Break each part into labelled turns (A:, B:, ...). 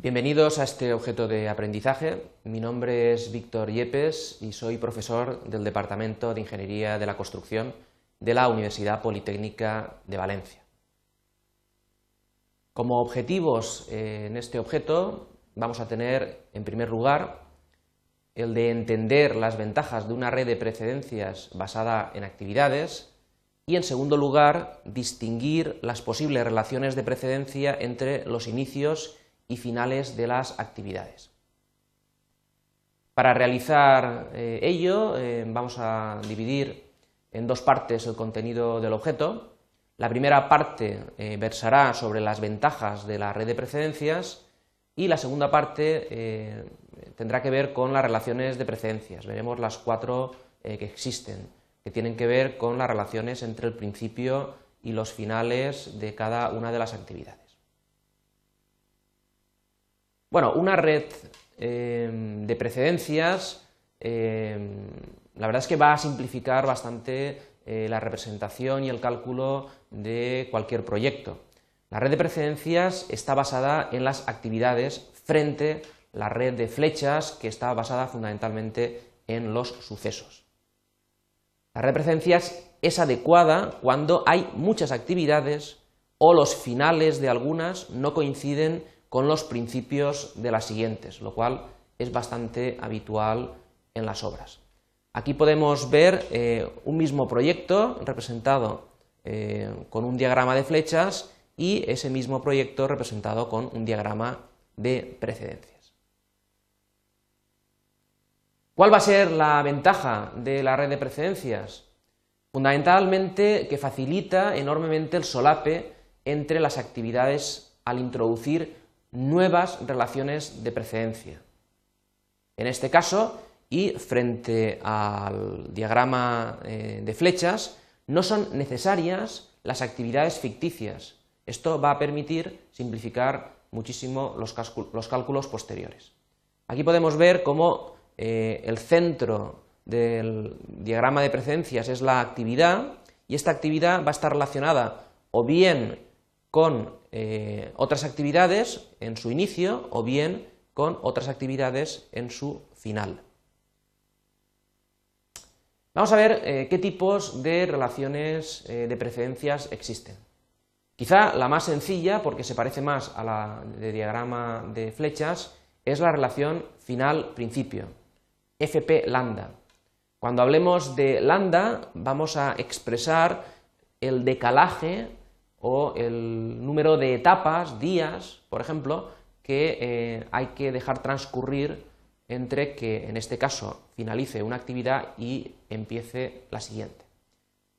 A: Bienvenidos a este objeto de aprendizaje. Mi nombre es Víctor Yepes y soy profesor del Departamento de Ingeniería de la Construcción de la Universidad Politécnica de Valencia. Como objetivos eh, en este objeto vamos a tener, en primer lugar, el de entender las ventajas de una red de precedencias basada en actividades y, en segundo lugar, distinguir las posibles relaciones de precedencia entre los inicios y finales de las actividades. Para realizar eh, ello eh, vamos a dividir en dos partes el contenido del objeto. La primera parte eh, versará sobre las ventajas de la red de precedencias y la segunda parte tendrá que ver con las relaciones de precedencias. Veremos las cuatro que existen, que tienen que ver con las relaciones entre el principio y los finales de cada una de las actividades. Bueno, una red em, de precedencias, em, la verdad es que va a simplificar bastante eh, la representación y el cálculo de cualquier proyecto. La red de precedencias está basada en las actividades frente a la red de flechas que está basada fundamentalmente en los sucesos. La red de precedencias es adecuada cuando hay muchas actividades o los finales de algunas no coinciden con los principios de las siguientes, lo cual es bastante habitual en las obras. Aquí podemos ver eh, un mismo proyecto representado eh, con un diagrama de flechas y ese mismo proyecto representado con un diagrama de precedencias. ¿Cuál va a ser la ventaja de la red de precedencias? Fundamentalmente que facilita enormemente el solape entre las actividades al introducir nuevas relaciones de precedencia. En este caso, y frente al diagrama eh, de flechas, no son necesarias las actividades ficticias. Esto va a permitir simplificar muchísimo los, cálculos posteriores. Aquí podemos ver cómo eh, el centro del diagrama de precedencias es la actividad y esta actividad va a estar relacionada o bien con eh, otras actividades en su inicio o bien con otras actividades en su final. Vamos a ver eh, qué tipos de relaciones eh, de precedencias existen. Quizá la más sencilla, porque se parece más a la de diagrama de flechas, es la relación final-principio, FP lambda. Cuando hablemos de lambda, vamos a expresar el decalaje o el número de etapas, días, por ejemplo, que eh, hay que dejar transcurrir entre que, en este caso, finalice una actividad y empiece la siguiente.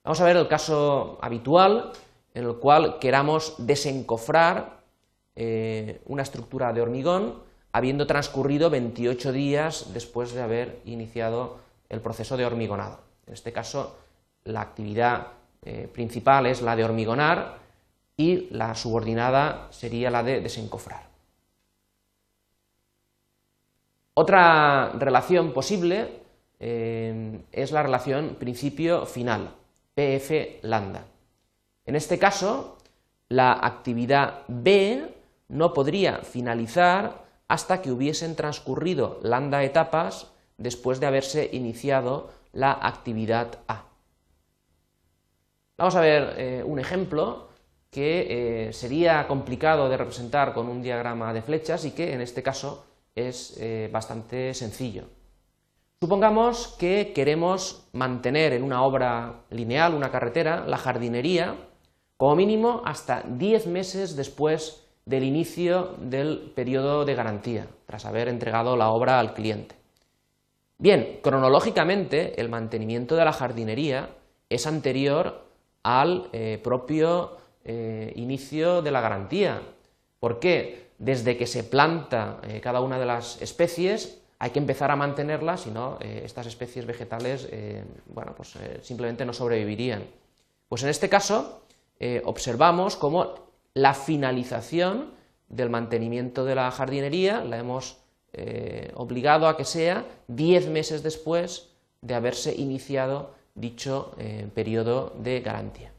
A: Vamos a ver el caso habitual en el cual queramos desencofrar eh, una estructura de hormigón habiendo transcurrido 28 días después de haber iniciado el proceso de hormigonado. En este caso, la actividad eh, principal es la de hormigonar y la subordinada sería la de desencofrar. Otra relación posible eh, es la relación principio-final, PF lambda. En este caso, la actividad B no podría finalizar hasta que hubiesen transcurrido lambda etapas después de haberse iniciado la actividad A. Vamos a ver eh, un ejemplo que eh, sería complicado de representar con un diagrama de flechas y que en este caso es eh, bastante sencillo. Supongamos que queremos mantener en una obra lineal, una carretera, la jardinería, como mínimo hasta 10 meses después del inicio del periodo de garantía, tras haber entregado la obra al cliente. Bien, cronológicamente el mantenimiento de la jardinería es anterior al eh, propio eh, inicio de la garantía. ¿Por qué? Desde que se planta eh, cada una de las especies hay que empezar a mantenerlas, si no, eh, estas especies vegetales bueno, pues, simplemente no sobrevivirían. Pues en este caso observamos cómo la finalización del mantenimiento de la jardinería la hemos obligado a que sea diez meses después de haberse iniciado dicho periodo de garantía.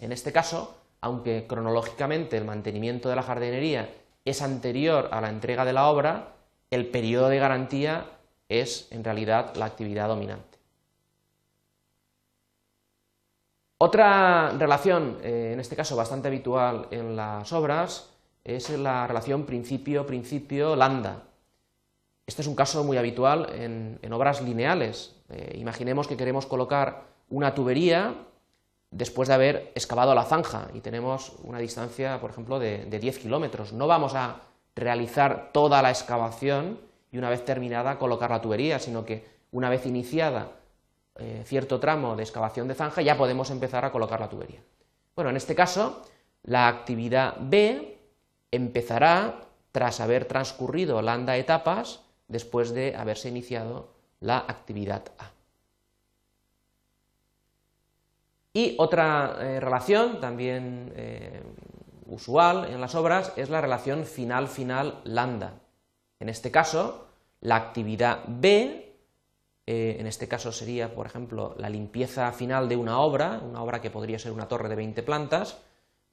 A: En este caso, aunque cronológicamente el mantenimiento de la jardinería es anterior a la entrega de la obra, el periodo de garantía es en realidad la actividad dominante. Otra relación, eh, en este caso bastante habitual en las obras, es la relación principio-principio-lambda. Este es un caso muy habitual en, obras lineales. Eh, imaginemos que queremos colocar una tubería después de haber excavado la zanja y tenemos una distancia, por ejemplo, de, de 10 kilómetros. No vamos a realizar toda la excavación y una vez terminada colocar la tubería, sino que una vez iniciada eh, cierto tramo de excavación de zanja ya podemos empezar a colocar la tubería. Bueno, en este caso, la actividad B empezará tras haber transcurrido lambda etapas después de haberse iniciado la actividad A. Y otra eh, relación también eh, usual en las obras es la relación final-final lambda. En este caso, la actividad B, eh, en este caso sería, por ejemplo, la limpieza final de una obra, una obra que podría ser una torre de 20 plantas,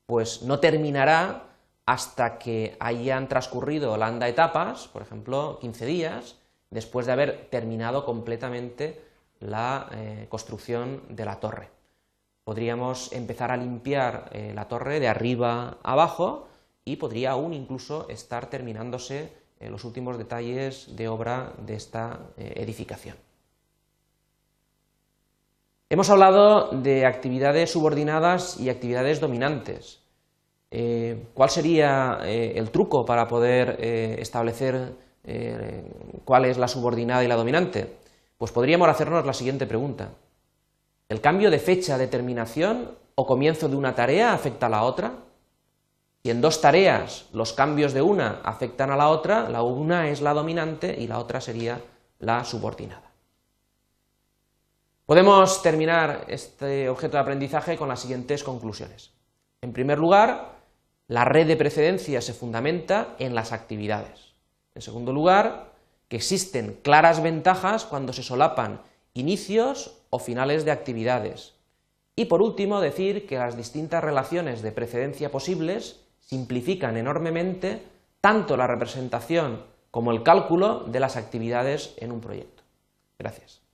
A: pues no terminará hasta que hayan transcurrido lambda etapas, por ejemplo, 15 días, después de haber terminado completamente la construcción de la torre podríamos empezar a limpiar eh, la torre de arriba a abajo y podría aún incluso estar terminándose eh, los últimos detalles de obra de esta eh, edificación. Hemos hablado de actividades subordinadas y actividades dominantes. ¿Cuál sería el truco para poder establecer cuál es la subordinada y la dominante? Pues podríamos hacernos la siguiente pregunta. ¿El cambio de fecha de terminación o comienzo de una tarea afecta a la otra? Si en dos tareas los cambios de una afectan a la otra, la una es la dominante y la otra sería la subordinada. Podemos terminar este objeto de aprendizaje con las siguientes conclusiones. En primer lugar, la red de precedencia se fundamenta en las actividades. En segundo lugar, que existen claras ventajas cuando se solapan inicios o finales de actividades. Y por último, decir que las distintas relaciones de precedencia posibles simplifican enormemente tanto la representación como el cálculo de las actividades en un proyecto. Gracias.